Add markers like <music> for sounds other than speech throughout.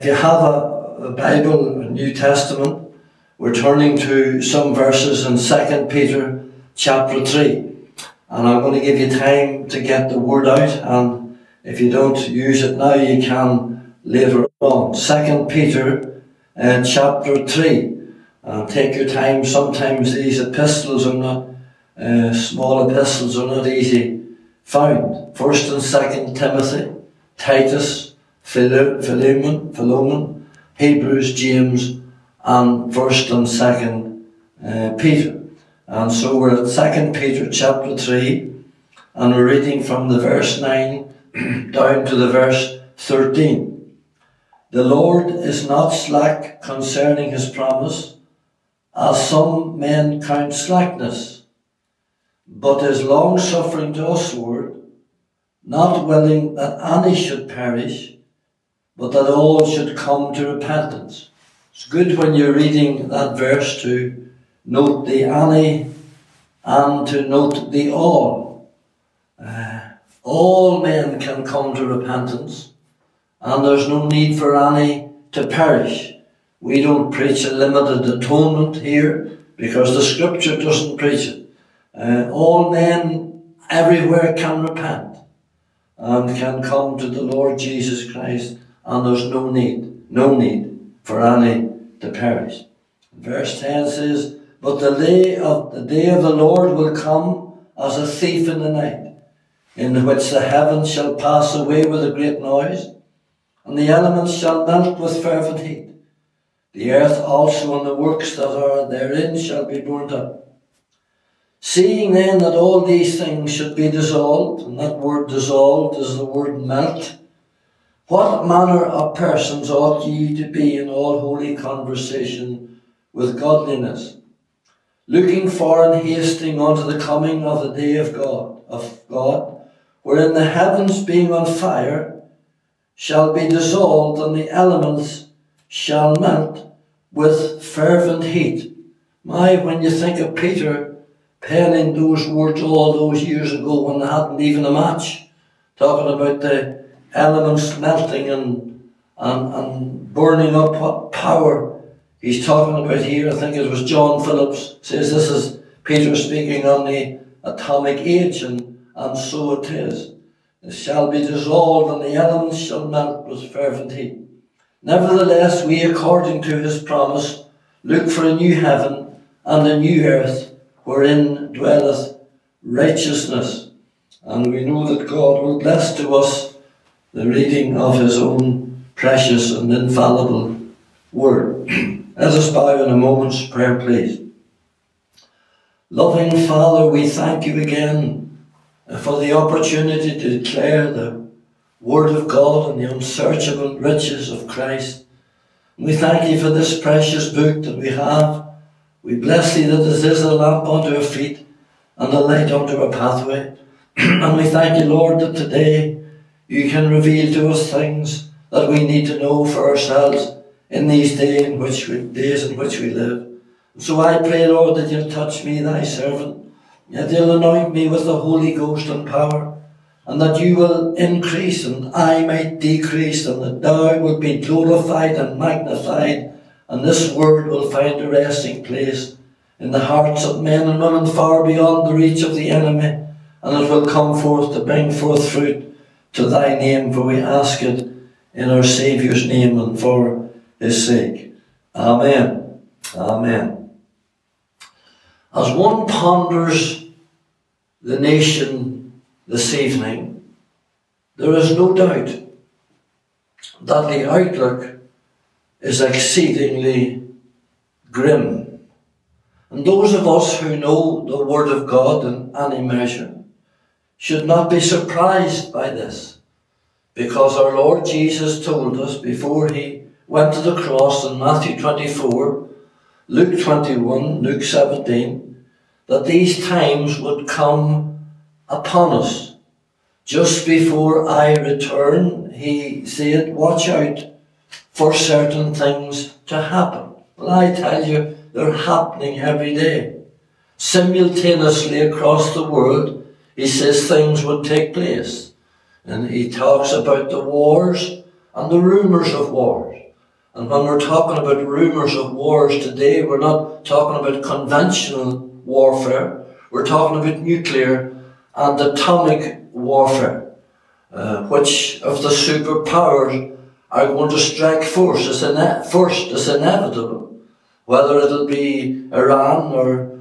If you have a, Bible, New Testament, we're turning to some verses in 2 Peter chapter 3. And I'm going to give you time to get the word out. And if you don't use it now, you can later on. 2 Peter uh, chapter 3. And take your time. Sometimes these epistles are not, uh, small epistles are not easy found. First and second Timothy, Titus, Philemon, Philemon, Hebrews, James, and First and Second uh, Peter. And so we're at Second Peter chapter three, and we're reading from the verse nine <clears throat> down to the verse thirteen. The Lord is not slack concerning his promise, as some men count slackness, but is long suffering to usward, not willing that any should perish, but that all should come to repentance. It's good when you're reading that verse to note the any and to note the all. Uh, all men can come to repentance, and there's no need for any to perish. We don't preach a limited atonement here because the scripture doesn't preach it. Uh, all men everywhere can repent and can come to the Lord Jesus Christ and there's no need, no need for any to perish. Verse 10 says, But the day of the day of the Lord will come as a thief in the night, in which the heavens shall pass away with a great noise, and the elements shall melt with fervent heat. The earth also and the works that are therein shall be burnt up. Seeing then that all these things should be dissolved, and that word dissolved is the word melt, what manner of persons ought ye to be in all holy conversation with godliness, looking for and hasting unto the coming of the day of God, of God, wherein the heavens being on fire shall be dissolved and the elements shall melt with fervent heat. My, when you think of Peter penning those words all those years ago when they hadn't even a match, talking about the elements melting and, and, and burning up what power he's talking about here. I think it was John Phillips says this is Peter speaking on the atomic age, and, and so it is. It shall be dissolved, and the elements shall melt with fervent heat. Nevertheless, we, according to his promise, look for a new heaven and a new earth wherein dwelleth righteousness. And we know that God will bless to us the reading of his own precious and infallible word. <clears throat> Let us bow in a moment's prayer, please. Loving Father, we thank you again uh, for the opportunity to declare the Word of God and the unsearchable riches of Christ. We thank you for this precious book that we have. We bless thee that this is a lamp unto our feet and a light unto our pathway. <clears throat> and we thank you, Lord, that today you can reveal to us things that we need to know for ourselves in these days in which we, days in which we live. So I pray, Lord, that you'll touch me, thy servant, that you'll anoint me with the Holy Ghost and power, and that you will increase and I might decrease, and that thou wilt be glorified and magnified, and this word will find a resting place in the hearts of men and women far beyond the reach of the enemy, and it will come forth to bring forth fruit to thy name, for we ask it in our Saviour's name and for his sake. Amen. Amen. As one ponders the nation this evening, there is no doubt that the outlook is exceedingly grim. And those of us who know the Word of God in any measure should not be surprised by this because our Lord Jesus told us before he went to the cross in Matthew 24, Luke 21, Luke 17, that these times would come upon us. Just before I return, he said, watch out for certain things to happen. Well, I tell you, they're happening every day. Simultaneously across the world, he says things would take place. And he talks about the wars and the rumours of wars. And when we're talking about rumours of wars today, we're not talking about conventional warfare. We're talking about nuclear and atomic warfare, uh, which of the superpowers are going to strike first. Ine- first, it's inevitable. Whether it'll be Iran or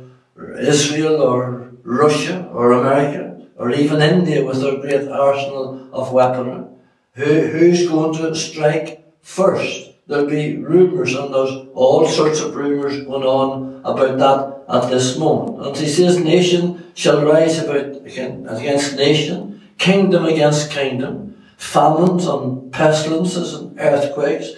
Israel or Russia or America or even India with their great arsenal of weaponry. Who, who's going to strike first? There'll be rumours and there's all sorts of rumours going on about that at this moment. And he says nation shall rise about against nation, kingdom against kingdom, famines and pestilences and earthquakes,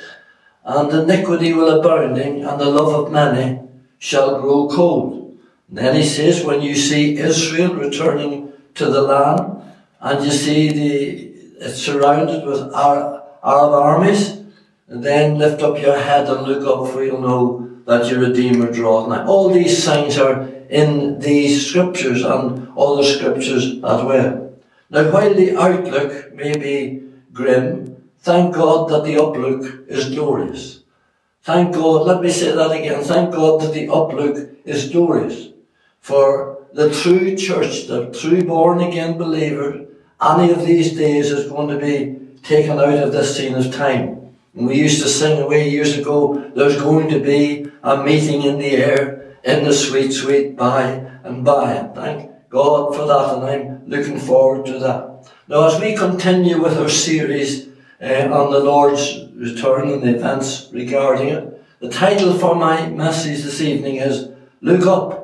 and iniquity will abounding, and the love of many shall grow cold. And then he says, when you see Israel returning to the land, and you see the it's surrounded with Arab armies, and then lift up your head and look up, for you'll know that your Redeemer draweth nigh. All these signs are in these scriptures and other scriptures as well. Now, while the outlook may be grim, thank God that the outlook is glorious. Thank God, let me say that again, thank God that the outlook is glorious. For the true church, the true born again believer, any of these days is going to be taken out of this scene of time. And we used to sing away years ago, there's going to be a meeting in the air in the sweet, sweet by and by. Thank God for that, and I'm looking forward to that. Now, as we continue with our series uh, on the Lord's return and the events regarding it, the title for my message this evening is Look Up,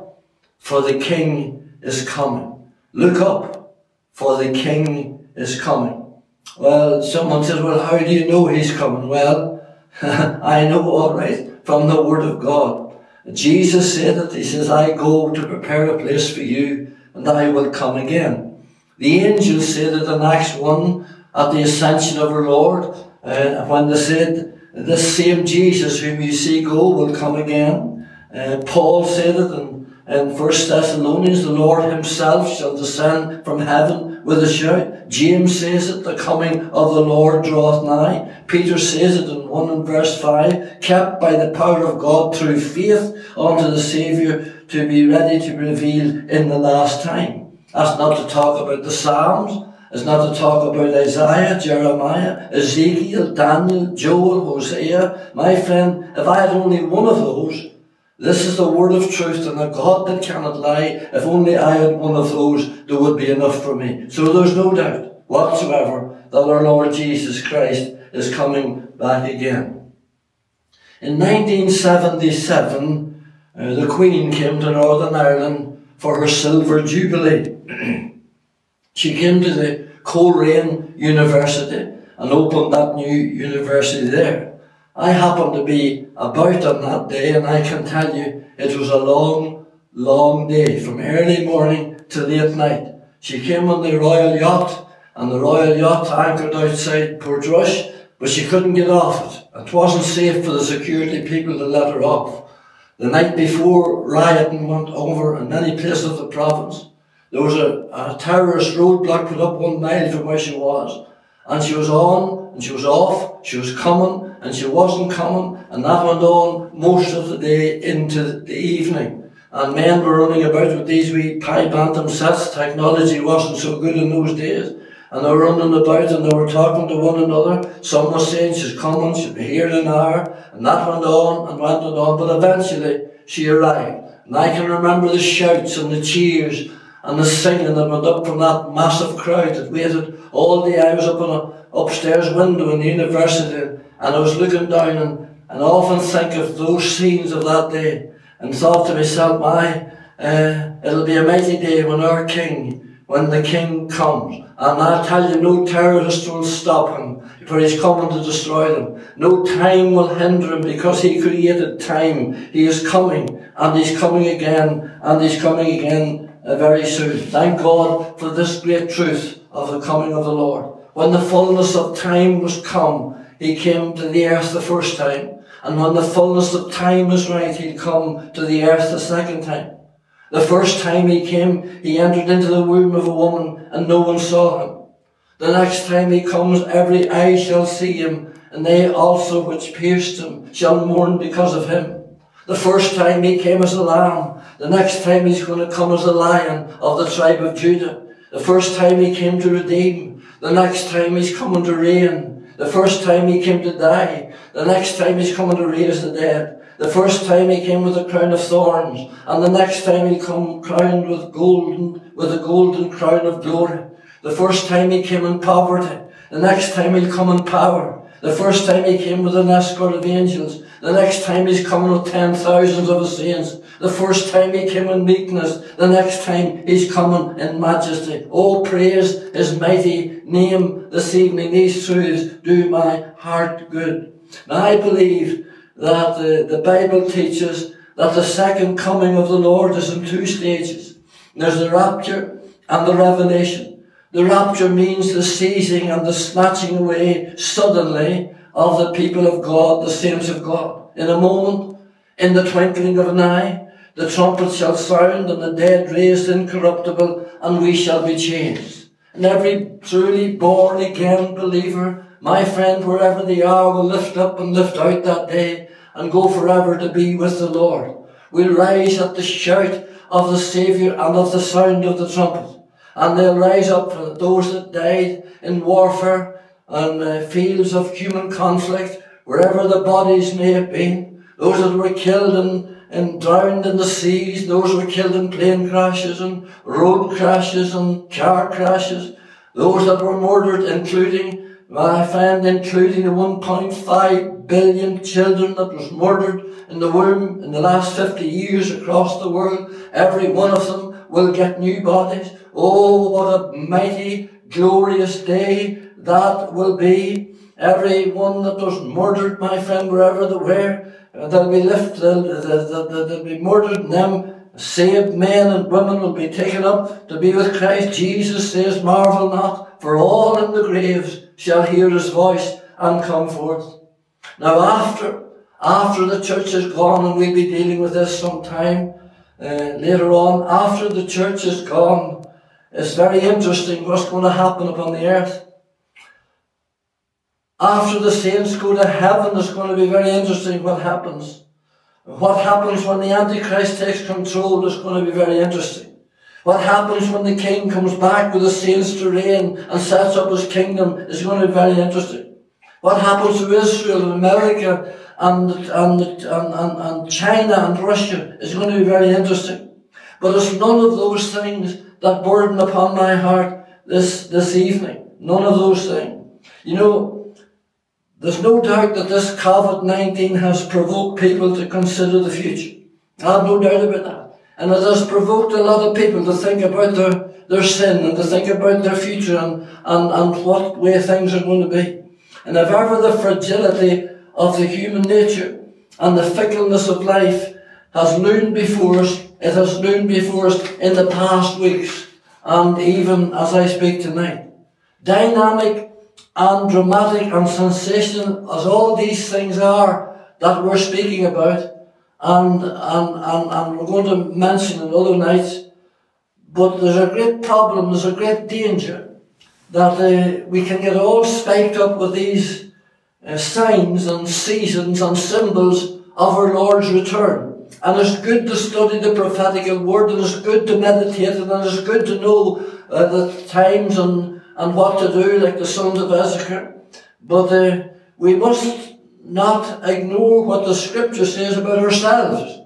for the King is coming. Look up, for the King is coming. Well, someone says, well, how do you know he's coming? Well, <laughs> I know all right from the Word of God. Jesus said it. He says, I go to prepare a place for you and I will come again. The angels said it in Acts 1 at the ascension of our Lord, uh, when they said, this same Jesus whom you see go will come again. Uh, Paul said it in, in First Thessalonians, the Lord himself shall descend from heaven with a shout. James says it, the coming of the Lord draweth nigh. Peter says it in 1 and verse 5, kept by the power of God through faith unto the Saviour to be ready to be revealed in the last time. That's not to talk about the Psalms. It's not to talk about Isaiah, Jeremiah, Ezekiel, Daniel, Joel, Hosea. My friend, if I had only one of those, this is the word of truth and a God that cannot lie. If only I had one of those, there would be enough for me. So there's no doubt whatsoever that our Lord Jesus Christ is coming back again. In 1977, uh, the Queen came to Northern Ireland for her Silver Jubilee. <clears throat> she came to the Coleraine University and opened that new university there. I happened to be about on that day, and I can tell you it was a long, long day from early morning to late night. She came on the Royal Yacht, and the Royal Yacht anchored outside Portrush, but she couldn't get off it. It wasn't safe for the security people to let her off. The night before, rioting went over in many places of the province. There was a, a terrorist roadblock put up one mile from where she was, and she was on, and she was off, she was coming, and she wasn't coming, and that went on most of the day into the evening. And men were running about with these wee Pye Bantam sets. Technology wasn't so good in those days. And they were running about and they were talking to one another. Some were saying she's coming, she'll be here in an hour. And that went on and went on. But eventually she arrived. And I can remember the shouts and the cheers and the singing that went up from that massive crowd that waited all day. I was up on an upstairs window in the university and I was looking down and, and often think of those scenes of that day and thought to myself, my, uh, it'll be a mighty day when our King, when the King comes. And I tell you, no terrorist will stop him, for he's coming to destroy them. No time will hinder him because he created time. He is coming, and he's coming again, and he's coming again Uh, very soon. Thank God for this great truth of the coming of the Lord. When the fullness of time was come, he came to the earth the first time. And when the fullness of time was right, he'd come to the earth the second time. The first time he came, he entered into the womb of a woman and no one saw him. The next time he comes, every eye shall see him and they also which pierced him shall mourn because of him. The first time he came as a lamb, the next time he's going to come as a lion of the tribe of Judah. The first time he came to redeem, the next time he's coming to reign. The first time he came to die, the next time he's coming to raise the dead. The first time he came with a crown of thorns, and the next time he'll come crowned with golden, with a golden crown of glory. The first time he came in poverty, the next time he'll come in power. The first time he came with an escort of angels. The next time he's coming with ten thousands of his saints. The first time he came in meekness. The next time he's coming in majesty. Oh, praise his mighty name this evening. These truths do my heart good. Now I believe that the, the Bible teaches that the second coming of the Lord is in two stages. There's the rapture and the revelation. The rapture means the seizing and the snatching away suddenly of the people of God, the saints of God. In a moment, in the twinkling of an eye, the trumpet shall sound and the dead raised incorruptible and we shall be changed. And every truly born again believer, my friend, wherever they are, will lift up and lift out that day and go forever to be with the Lord. We'll rise at the shout of the Saviour and of the sound of the trumpet and they'll rise up for those that died in warfare and uh, fields of human conflict, wherever the bodies may have been, those that were killed and, and drowned in the seas, those who were killed in plane crashes and road crashes and car crashes, those that were murdered, including my friend, including the 1.5 billion children that was murdered in the womb in the last 50 years across the world, every one of them will get new bodies. Oh, what a mighty, glorious day that will be. Every one that was murdered, my friend, wherever they were, they'll be lifted, they'll, they'll, they'll, they'll be murdered, and them saved men and women will be taken up to be with Christ. Jesus says, marvel not, for all in the graves shall hear his voice and come forth. Now after, after the church is gone, and we'll be dealing with this sometime uh, later on, after the church is gone, it's very interesting what's going to happen upon the earth. After the saints go to heaven, it's going to be very interesting what happens. What happens when the Antichrist takes control is going to be very interesting. What happens when the king comes back with the saints to reign and sets up his kingdom is going to be very interesting. What happens to Israel and America and, and, and, and, and China and Russia is going to be very interesting. But it's none of those things that burden upon my heart this, this evening. None of those things. You know, there's no doubt that this COVID-19 has provoked people to consider the future. I have no doubt about that. And it has provoked a lot of people to think about their, their sin and to think about their future and, and, and what way things are going to be. And if ever the fragility of the human nature and the fickleness of life has loomed before us it has loomed before us in the past weeks and even as I speak tonight. Dynamic and dramatic and sensational as all these things are that we're speaking about and, and, and, and we're going to mention in other nights, but there's a great problem, there's a great danger that uh, we can get all spiked up with these uh, signs and seasons and symbols of our Lord's return. And it's good to study the prophetic word, and it's good to meditate, and it's good to know uh, the times and, and what to do, like the sons of Issachar. But uh, we must not ignore what the scripture says about ourselves.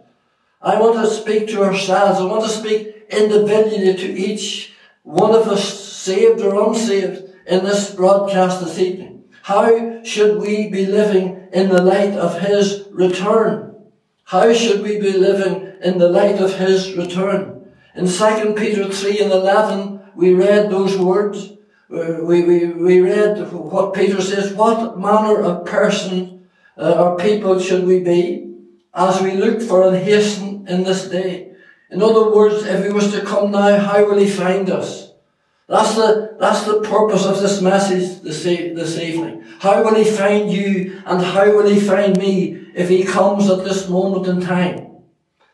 I want to speak to ourselves. I want to speak individually to each one of us, saved or unsaved, in this broadcast this evening. How should we be living in the light of His return? How should we be living in the light of His return? In 2 Peter 3 and 11, we read those words. We, we, we read what Peter says, what manner of person uh, or people should we be as we look for and hasten in this day? In other words, if he was to come now, how will he find us? That's the, that's the purpose of this message this, this evening. How will he find you and how will he find me if he comes at this moment in time.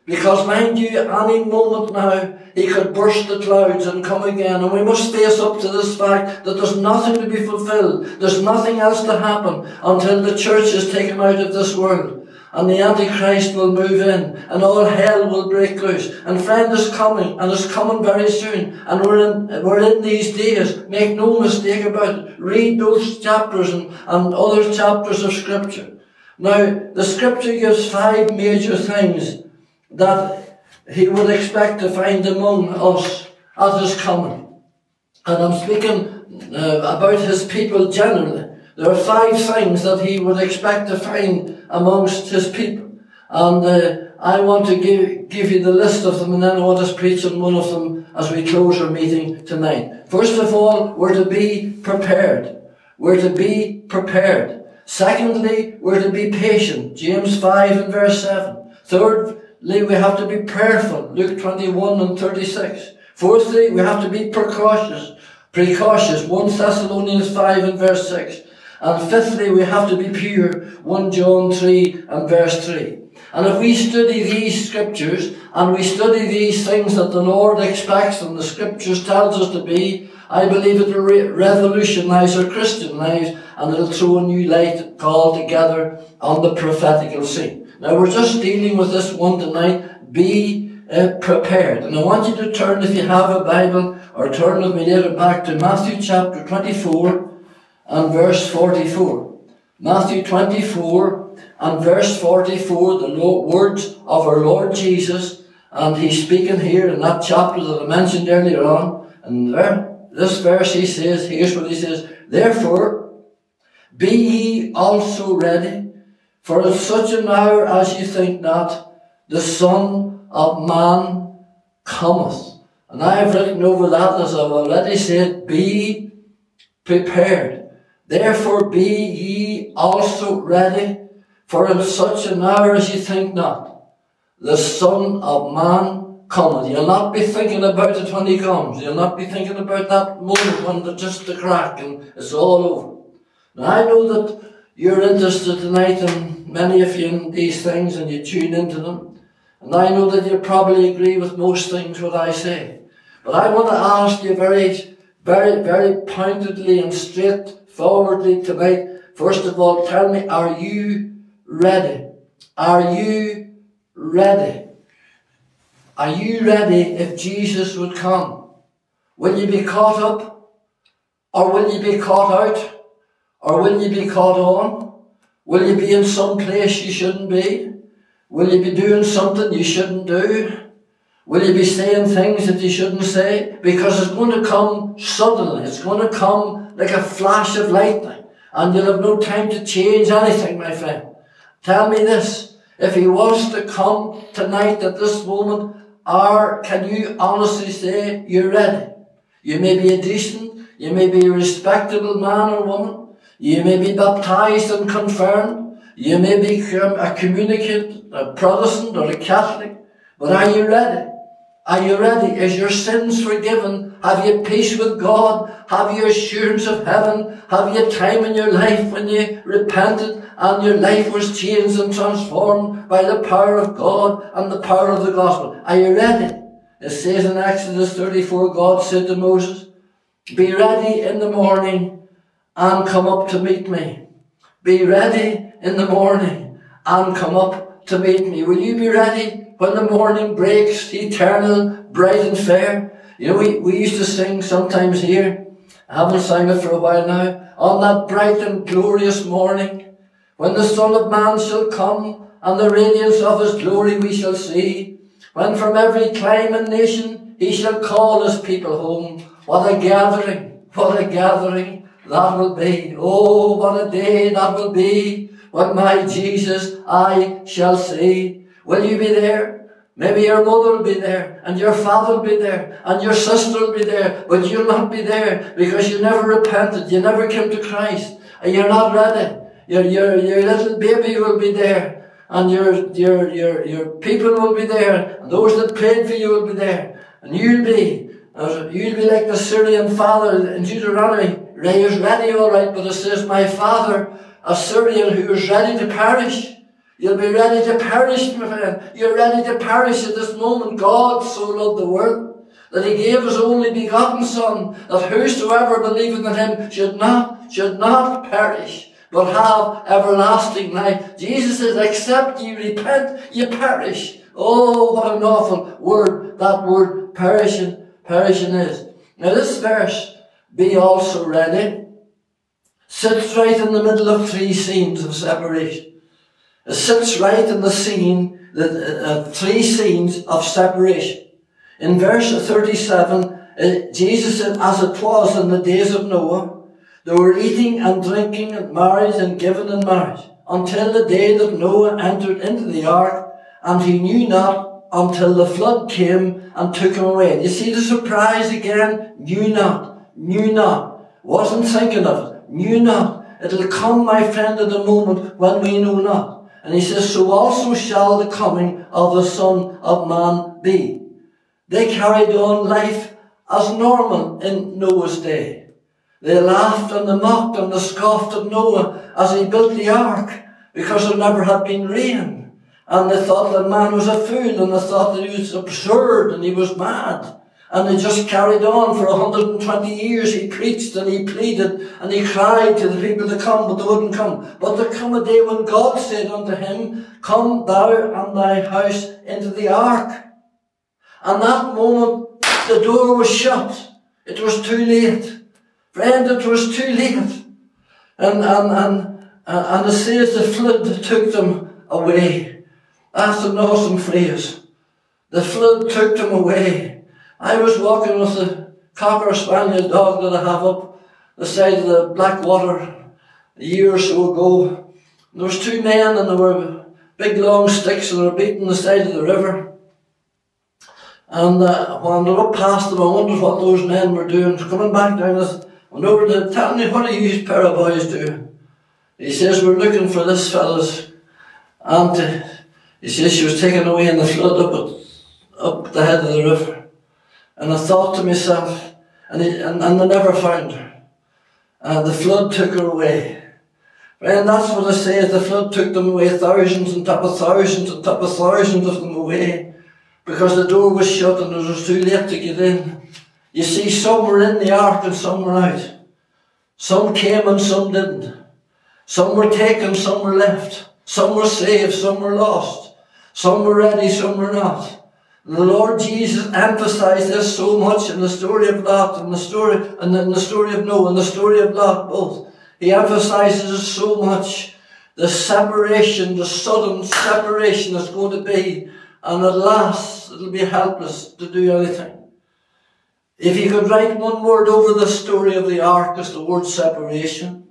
Because mind you, any moment now, he could burst the clouds and come again. And we must face up to this fact that there's nothing to be fulfilled. There's nothing else to happen until the church is taken out of this world. And the Antichrist will move in, and all hell will break loose. And friend is coming, and is coming very soon. And we're in, we're in these days. Make no mistake about it. Read those chapters and, and other chapters of Scripture. Now, the Scripture gives five major things that he would expect to find among us at his coming. And I'm speaking uh, about his people generally. There are five things that he would expect to find amongst his people. And uh, I want to give, give you the list of them and then I want to preach on one of them as we close our meeting tonight. First of all, we're to be prepared. We're to be prepared. Secondly, we're to be patient. James 5 and verse 7. Thirdly, we have to be prayerful. Luke 21 and 36. Fourthly, we have to be precautious. Precautious. 1 Thessalonians 5 and verse 6. And fifthly, we have to be pure. 1 John 3 and verse 3. And if we study these scriptures and we study these things that the Lord expects and the scriptures tells us to be, I believe it will re- revolutionize our Christian lives and it'll throw a new light altogether on the prophetical scene. Now we're just dealing with this one tonight. Be uh, prepared. And I want you to turn, if you have a Bible, or turn with me later back to Matthew chapter 24 and verse 44. Matthew 24 and verse 44, the words of our Lord Jesus, and he's speaking here in that chapter that I mentioned earlier on, and there, this verse he says, here's what he says, Therefore, be ye also ready, for at such an hour as you think not, the Son of Man cometh. And I have written over that, as I've already said, be prepared. Therefore be ye also ready, for in such an hour as ye think not, the Son of Man cometh. You'll not be thinking about it when he comes. You'll not be thinking about that moment when there's just a crack and it's all over. Now I know that you're interested tonight and many of you in these things and you tune into them. And I know that you probably agree with most things what I say. But I want to ask you very, very, very pointedly and straightforwardly tonight. First of all, tell me, are you ready? Are you ready? Are you ready if Jesus would come? Will you be caught up? Or will you be caught out? Or will you be caught on? Will you be in some place you shouldn't be? Will you be doing something you shouldn't do? Will you be saying things that you shouldn't say? Because it's going to come suddenly. It's going to come like a flash of lightning. And you'll have no time to change anything, my friend. Tell me this. If he was to come tonight at this moment, or can you honestly say you're ready? You may be a decent, you may be a respectable man or woman, you may be baptized and confirmed, you may become a communicant, a Protestant or a Catholic, but are you ready? Are you ready? Is your sins forgiven? Have you peace with God? Have you assurance of heaven? Have you time in your life when you repented and your life was changed and transformed by the power of God and the power of the gospel? Are you ready? It says in Exodus 34, God said to Moses, Be ready in the morning and come up to meet me. Be ready in the morning and come up to meet me. Will you be ready when the morning breaks, eternal, bright and fair. You know, we, we used to sing sometimes here. I haven't sung it for a while now. On that bright and glorious morning, when the Son of Man shall come, and the radiance of his glory we shall see, when from every clime and nation he shall call his people home. What a gathering, what a gathering that will be. Oh, what a day that will be, when my Jesus I shall see. Will you be there? Maybe your mother will be there, and your father will be there, and your sister will be there, but you'll not be there because you never repented, you never came to Christ, and you're not ready. Your, your, your little baby will be there, and your, your, your, your people will be there, and those that prayed for you will be there, and you'll be, uh, you'll be like the Syrian father in Deuteronomy. He was ready, all right, but it says, my father, a Syrian who is ready to perish, You'll be ready to perish, my friend. You're ready to perish at this moment. God so loved the world that he gave his only begotten Son, that whosoever believeth in him should not, should not perish, but have everlasting life. Jesus says, except you repent, you perish. Oh, what an awful word that word perishing, perishing is. Now this verse, be also ready, sits right in the middle of three scenes of separation. It sits right in the scene, the uh, three scenes of separation. In verse 37, uh, Jesus said, as it was in the days of Noah, they were eating and drinking and married and given in marriage until the day that Noah entered into the ark and he knew not until the flood came and took him away. You see the surprise again? Knew not, knew not, wasn't thinking of it, knew not. It'll come, my friend, at the moment when we know not. And he says, so also shall the coming of the Son of Man be. They carried on life as normal in Noah's day. They laughed and they mocked and they scoffed at Noah as he built the ark because there never had been rain. And they thought that man was a fool and they thought that he was absurd and he was mad. And they just carried on for 120 years. He preached and he pleaded and he cried to the people to come, but they wouldn't come. But there come a day when God said unto him, Come thou and thy house into the ark. And that moment, the door was shut. It was too late. Friend, it was too late. And, and, and, uh, and it says the flood took them away. That's an awesome phrase. The flood took them away. I was walking with the cocker spaniel dog that I have up the side of the Blackwater a year or so ago. There was two men and they were big long sticks and they were beating the side of the river. And uh, when I looked past them, I wondered what those men were doing. Coming back down, I went over to tell me what are you pair of boys do? He says, we're looking for this fellow's auntie. He says she was taken away in the flood up at, up the head of the river. And I thought to myself, and, he, and, and they never found her. And the flood took her away. And that's what I say, the flood took them away, thousands and top of thousands and top of thousands of them away because the door was shut and it was too late to get in. You see, some were in the ark and some were out. Some came and some didn't. Some were taken, some were left. Some were saved, some were lost. Some were ready, some were not. The Lord Jesus emphasized this so much in the story of Lot and the story and in the story of Noah and the story of Lot both. He emphasizes it so much. The separation, the sudden separation that's going to be and at last it'll be helpless to do anything. If you could write one word over the story of the ark, it's the word separation.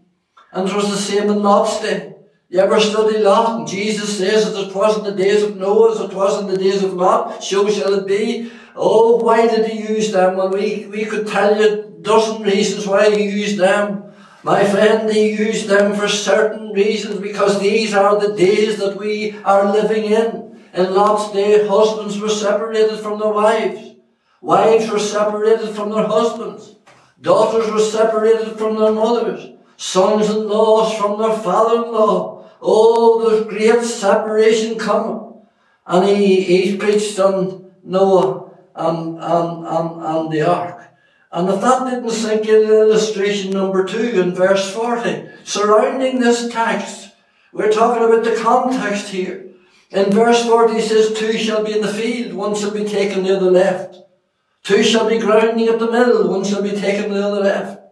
And it was the same in Lot's day. You ever study Lot? And Jesus says that it was in the days of Noah as it was in the days of Lot, so shall it be. Oh, why did he use them? Well, we, we could tell you a dozen reasons why he used them. My friend, he used them for certain reasons because these are the days that we are living in. In Lot's day, husbands were separated from their wives. Wives were separated from their husbands. Daughters were separated from their mothers. Sons-in-laws from their father-in-law. Oh, there's great separation coming. And he, he preached on Noah and, and, and, and the ark. And if that didn't sink in illustration number two in verse 40, surrounding this text, we're talking about the context here. In verse 40 he says, Two shall be in the field, one shall be taken the other left. Two shall be grounding at the middle, one shall be taken the other left.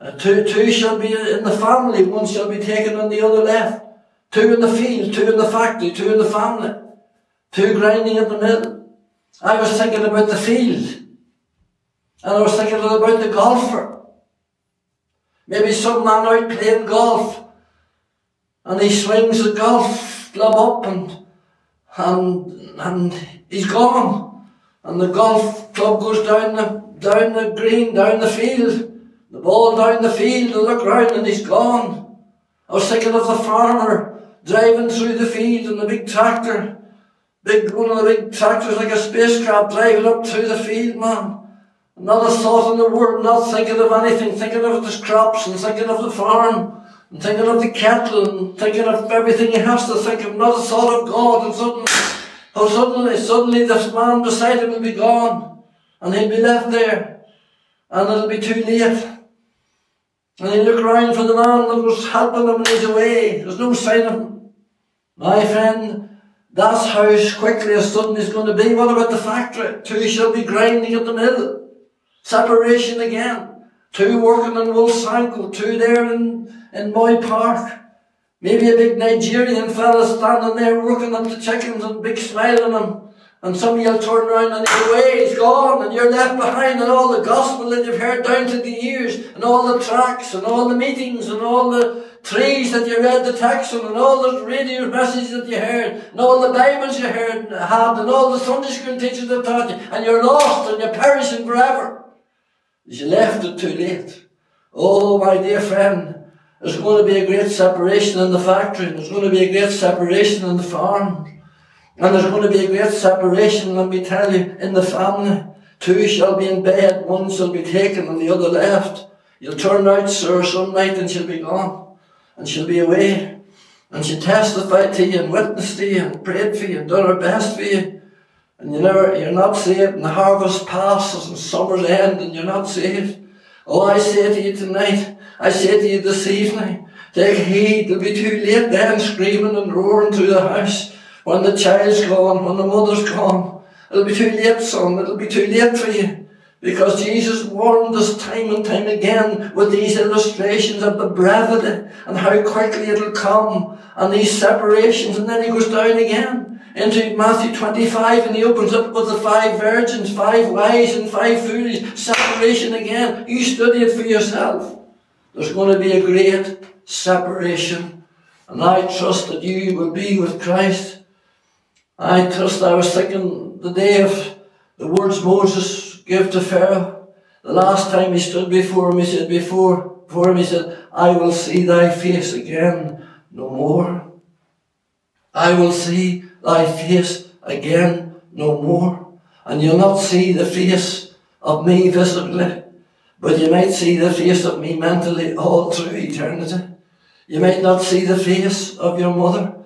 Uh, two, two shall be in the family, one shall be taken on the other left. Two in the field, two in the factory, two in the family. Two grinding at the middle. I was thinking about the field. And I was thinking about the golfer. Maybe some man out playing golf. And he swings the golf club up and and, and he's gone. And the golf club goes down the, down the green, down the field. The ball down the field, and look round and he's gone. I was thinking of the farmer driving through the field in the big tractor. Big, one of the big tractors like a spacecraft driving up through the field, man. Not a thought in the world, not thinking of anything, thinking of his crops and thinking of the farm. and thinking of the cattle and thinking of everything he has to think of, not a thought of God, and suddenly, oh, suddenly, suddenly this man beside him will be gone, and he'll be left there, and it'll be too late. And he look around for the man that was helping him and he's away. There's no sign of him. My friend, that's how quickly a sudden is going to be. What about the factory? Two shall be grinding at the mill. Separation again. Two working in Wolfsankle, two there in, in Moy Park. Maybe a big Nigerian fella standing there working up the chickens and big smile on him. And some of you'll turn around and he's away, he's gone, and you're left behind and all the gospel that you've heard down to the years, and all the tracks, and all the meetings, and all the trees that you read the text on, and all the radio messages that you heard, and all the Bibles you heard had, and all the Sunday school teachers that taught you, and you're lost and you're perishing forever. You left it too late. Oh, my dear friend, there's going to be a great separation in the factory, and there's going to be a great separation in the farm. And there's going to be a great separation, let me tell you, in the family. Two shall be in bed, one shall be taken and the other left. You'll turn out, sir, some night and she'll be gone. And she'll be away. And she testified to you and witnessed to you and prayed for you and done her best for you. And you never, you're not saved and the harvest passes and summer's end and you're not saved. Oh, I say to you tonight, I say to you this evening, take heed, it'll be too late then screaming and roaring through the house. When the child's gone, when the mother's gone, it'll be too late, son. It'll be too late for you. Because Jesus warned us time and time again with these illustrations of the brevity and how quickly it'll come and these separations. And then he goes down again into Matthew 25 and he opens up with the five virgins, five wise and five foolish. Separation again. You study it for yourself. There's going to be a great separation. And I trust that you will be with Christ I trust I was thinking the day of the words Moses gave to Pharaoh. The last time he stood before him, he said, before, before him, he said, I will see thy face again no more. I will see thy face again no more. And you'll not see the face of me visibly, but you might see the face of me mentally all through eternity. You might not see the face of your mother,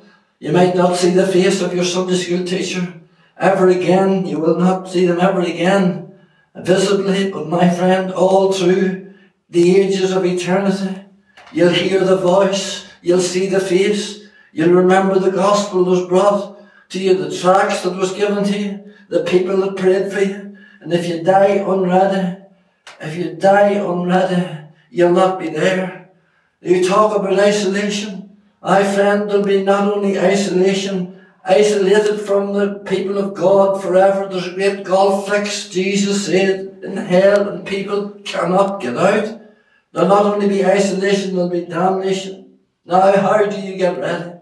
you might not see the face of your Sunday school teacher ever again. You will not see them ever again visibly, but my friend, all through the ages of eternity, you'll hear the voice, you'll see the face, you'll remember the gospel that was brought to you, the tracts that was given to you, the people that prayed for you. And if you die unready, if you die unready, you'll not be there. You talk about isolation. I friend, there'll be not only isolation, isolated from the people of God forever. There's a great gulf fixed, Jesus said, in hell, and people cannot get out. There'll not only be isolation, there'll be damnation. Now, how do you get ready?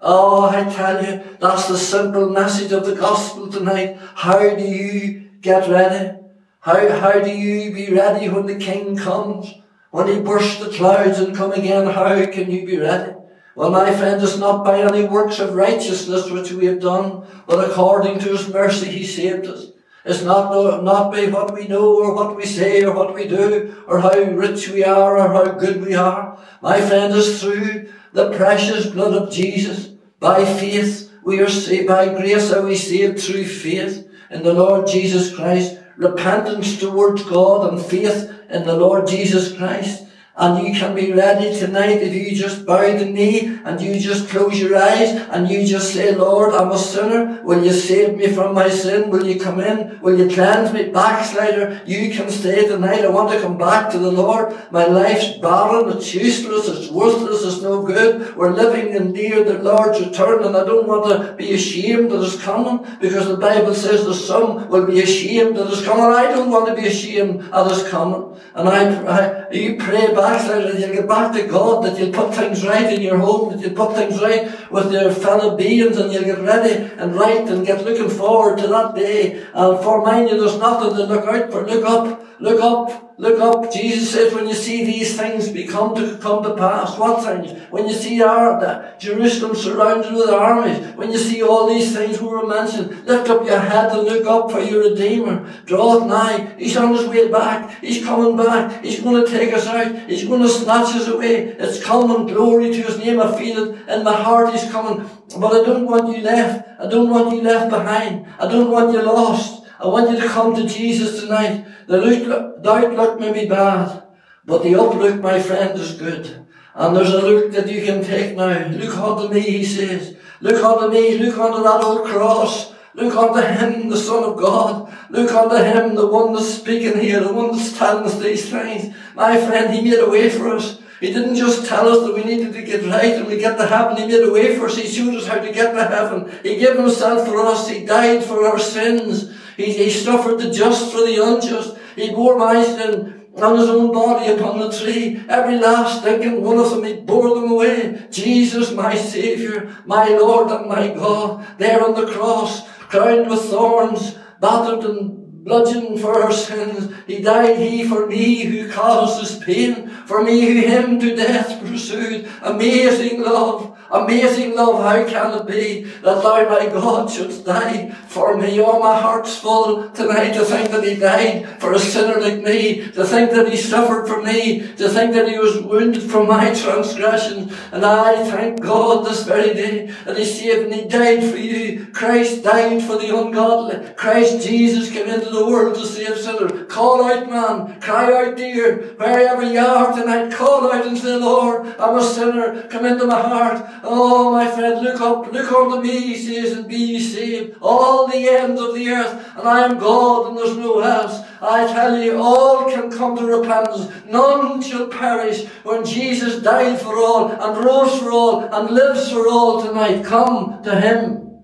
Oh, I tell you, that's the simple message of the gospel tonight. How do you get ready? How, how do you be ready when the King comes? When he bursts the clouds and come again, how can you be ready? Well, my friend, it's not by any works of righteousness which we have done, but according to his mercy he saved us. It's not, not by what we know or what we say or what we do or how rich we are or how good we are. My friend, it's through the precious blood of Jesus. By faith, we are saved. By grace are we saved through faith in the Lord Jesus Christ. Repentance towards God and faith in the Lord Jesus Christ. And you can be ready tonight if you just bow the knee and you just close your eyes and you just say, Lord, I'm a sinner. Will you save me from my sin? Will you come in? Will you cleanse me? Backslider, you can stay tonight. I want to come back to the Lord. My life's barren. It's useless. It's worthless. It's no good. We're living in near the Lord's return and I don't want to be ashamed that it's coming because the Bible says the some will be ashamed that it's coming. I don't want to be ashamed that it's coming. And I, I you pray backslider, that you'll get back to God, that you'll put things right in your home, that you'll put things right with your fellow beings, and you'll get ready and right and get looking forward to that day. And for you, there's nothing to look out for. Look up, look up, Look up. Jesus says, when you see these things become to come to pass, what things? When you see our, the Jerusalem surrounded with armies, when you see all these things we were mentioned, lift up your head and look up for your Redeemer. Draw it nigh. He's on his way back. He's coming back. He's going to take us out. He's going to snatch us away. It's coming. Glory to his name. I feel it in my heart. He's coming. But I don't want you left. I don't want you left behind. I don't want you lost. I want you to come to Jesus tonight. The, look, the outlook may be bad, but the uplook, my friend, is good. And there's a look that you can take now. Look unto me, he says. Look unto me. Look unto that old cross. Look unto him, the Son of God. Look unto him, the one that's speaking here, the one that stands these things. My friend, he made a way for us. He didn't just tell us that we needed to get right and we get to heaven. He made a way for us. He showed us how to get to heaven. He gave himself for us. He died for our sins. He, he suffered the just for the unjust. He bore my sin on his own body upon the tree. Every last stinking one of them, he bore them away. Jesus, my Saviour, my Lord and my God, there on the cross, crowned with thorns, battered and bludgeoned for our sins. He died, he for me who caused this pain, for me who him to death pursued. Amazing love, Amazing love, how can it be that thou, my God, shouldst die for me? Oh, my heart's full tonight to think that he died for a sinner like me, to think that he suffered for me, to think that he was wounded for my transgression. And I thank God this very day that he saved and he died for you. Christ died for the ungodly. Christ Jesus came into the world to save sinners. Call out, man. Cry out, dear. Wherever you are tonight, call out and say, Lord, I'm a sinner. Come into my heart. Oh, my friend, look up, look unto me, he says, and be ye saved. All the ends of the earth, and I am God, and there's no else. I tell you, all can come to repentance. None shall perish when Jesus died for all, and rose for all, and lives for all tonight. Come to him.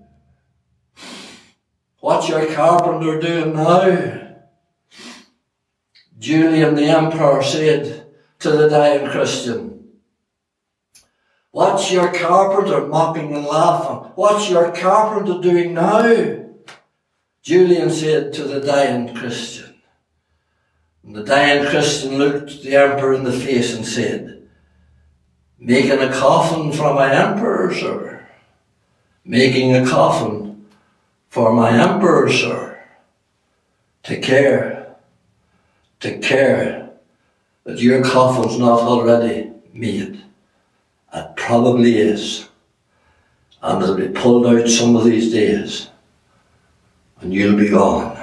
What's your carpenter doing now? Julian the emperor said to the dying Christian, What's your carpenter mocking and laughing? What's your carpenter doing now? Julian said to the dying Christian. And the dying Christian looked the emperor in the face and said, Making a coffin for my emperor, sir. Making a coffin for my emperor, sir. Take care. Take care that your coffin's not already made. It probably is. And it'll be pulled out some of these days. And you'll be gone.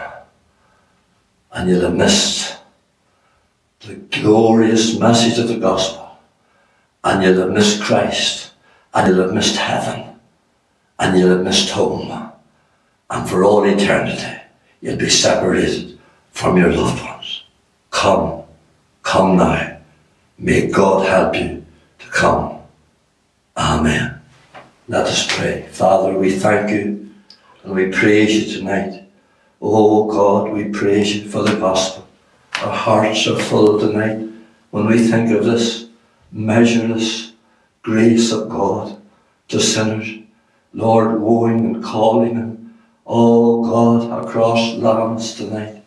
And you'll have missed the glorious message of the gospel. And you'll have missed Christ. And you'll have missed heaven. And you'll have missed home. And for all eternity, you'll be separated from your loved ones. Come. Come now. May God help you to come. Amen. Let us pray. Father, we thank you and we praise you tonight. Oh God, we praise you for the gospel. Our hearts are full tonight when we think of this measureless grace of God to sinners. Lord, wooing and calling them, oh God, across lands tonight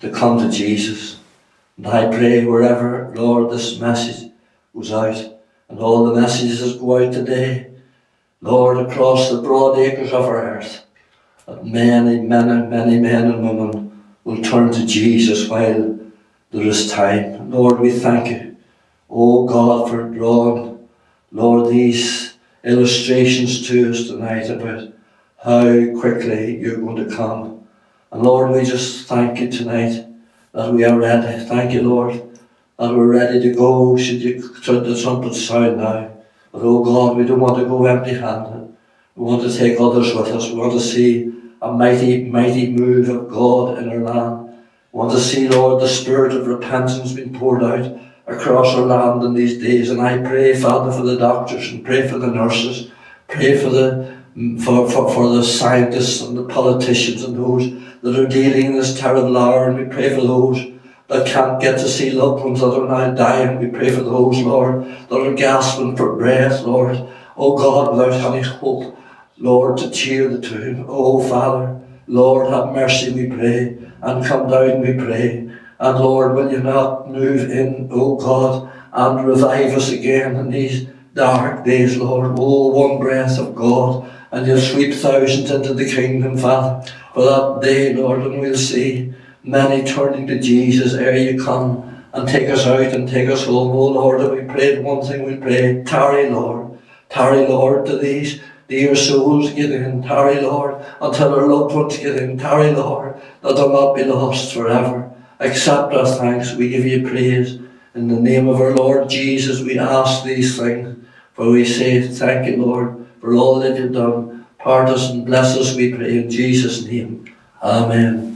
to come to Jesus. And I pray wherever, Lord, this message goes out, and all the messages that go out today, Lord, across the broad acres of our earth, that many, many, many men and women will turn to Jesus while there is time. Lord, we thank you, oh God, for drawing, Lord, these illustrations to us tonight about how quickly you're going to come. And Lord, we just thank you tonight that we are ready. Thank you, Lord and we're ready to go should you the trumpet sound now. But oh God, we don't want to go empty handed. We want to take others with us. We want to see a mighty, mighty move of God in our land. We want to see, Lord, the spirit of repentance being poured out across our land in these days. And I pray, Father, for the doctors and pray for the nurses, pray for the mm, for, for, for the scientists and the politicians and those that are dealing in this terrible hour, and we pray for those that can't get to see loved ones that are now dying. We pray for those, Lord, that are gasping for breath, Lord. Oh God, without any hope, Lord, to cheer the tomb. Oh Father, Lord, have mercy, we pray, and come down, we pray. And Lord, will you not move in, oh God, and revive us again in these dark days, Lord. Oh, one breath of God, and you'll sweep thousands into the kingdom, Father, for that day, Lord, and we'll see many turning to Jesus ere you come. and take us out and take us home. Oh Lord, and we pray one thing we pray, tarry Lord, tarry Lord to these dear souls get in, tarry Lord, until our loved ones get in, tarry Lord, that they'll not be lost forever. Accept our thanks, we give you praise. In the name of our Lord Jesus, we ask these things, for we say thank you, Lord, for all that you've done. Part us and bless us, we pray in Jesus' name. Amen.